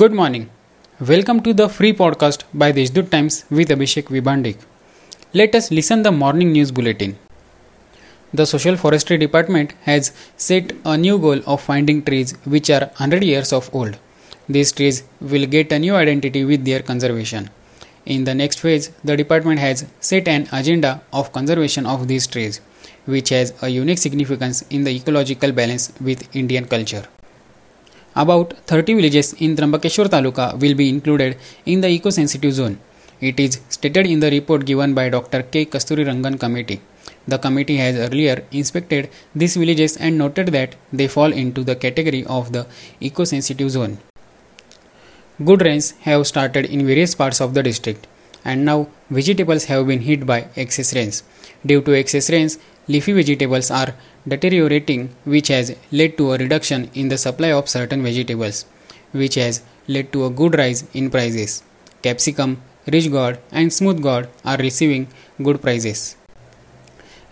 Good morning. Welcome to the free podcast by the Deshdoot Times with Abhishek Vibandik. Let us listen the morning news bulletin. The Social Forestry Department has set a new goal of finding trees which are 100 years of old. These trees will get a new identity with their conservation. In the next phase, the department has set an agenda of conservation of these trees, which has a unique significance in the ecological balance with Indian culture. About 30 villages in Trimbakeshwar Taluka will be included in the eco-sensitive zone. It is stated in the report given by Dr. K. Kasturirangan committee. The committee has earlier inspected these villages and noted that they fall into the category of the eco-sensitive zone. Good rains have started in various parts of the district and now vegetables have been hit by excess rains. Due to excess rains, leafy vegetables are deteriorating which has led to a reduction in the supply of certain vegetables which has led to a good rise in prices. Capsicum, ridge gourd and smooth gourd are receiving good prices.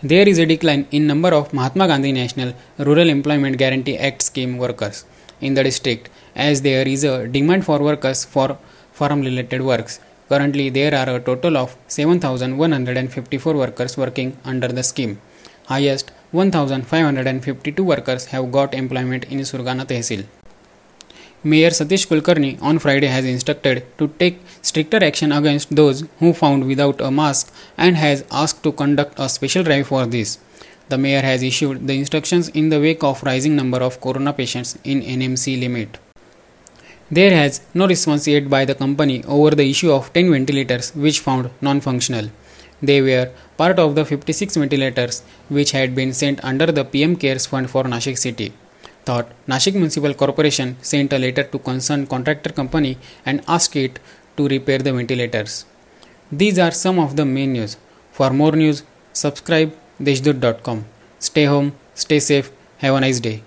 There is a decline in number of Mahatma Gandhi National Rural Employment Guarantee Act scheme workers in the district as there is a demand for workers for farm related works. Currently, there are a total of 7,154 workers working under the scheme. Highest 1,552 workers have got employment in Surgana Tehsil. Mayor Satish Kulkarni on Friday has instructed to take stricter action against those who found without a mask and has asked to conduct a special drive for this. The mayor has issued the instructions in the wake of rising number of corona patients in NMC limit. There has no response yet by the company over the issue of 10 ventilators which found non-functional. They were part of the 56 ventilators which had been sent under the PM Cares Fund for Nashik city. Thought Nashik Municipal Corporation sent a letter to concerned contractor company and asked it to repair the ventilators. These are some of the main news. For more news, subscribe deshdoot.com. Stay home, stay safe, have a nice day.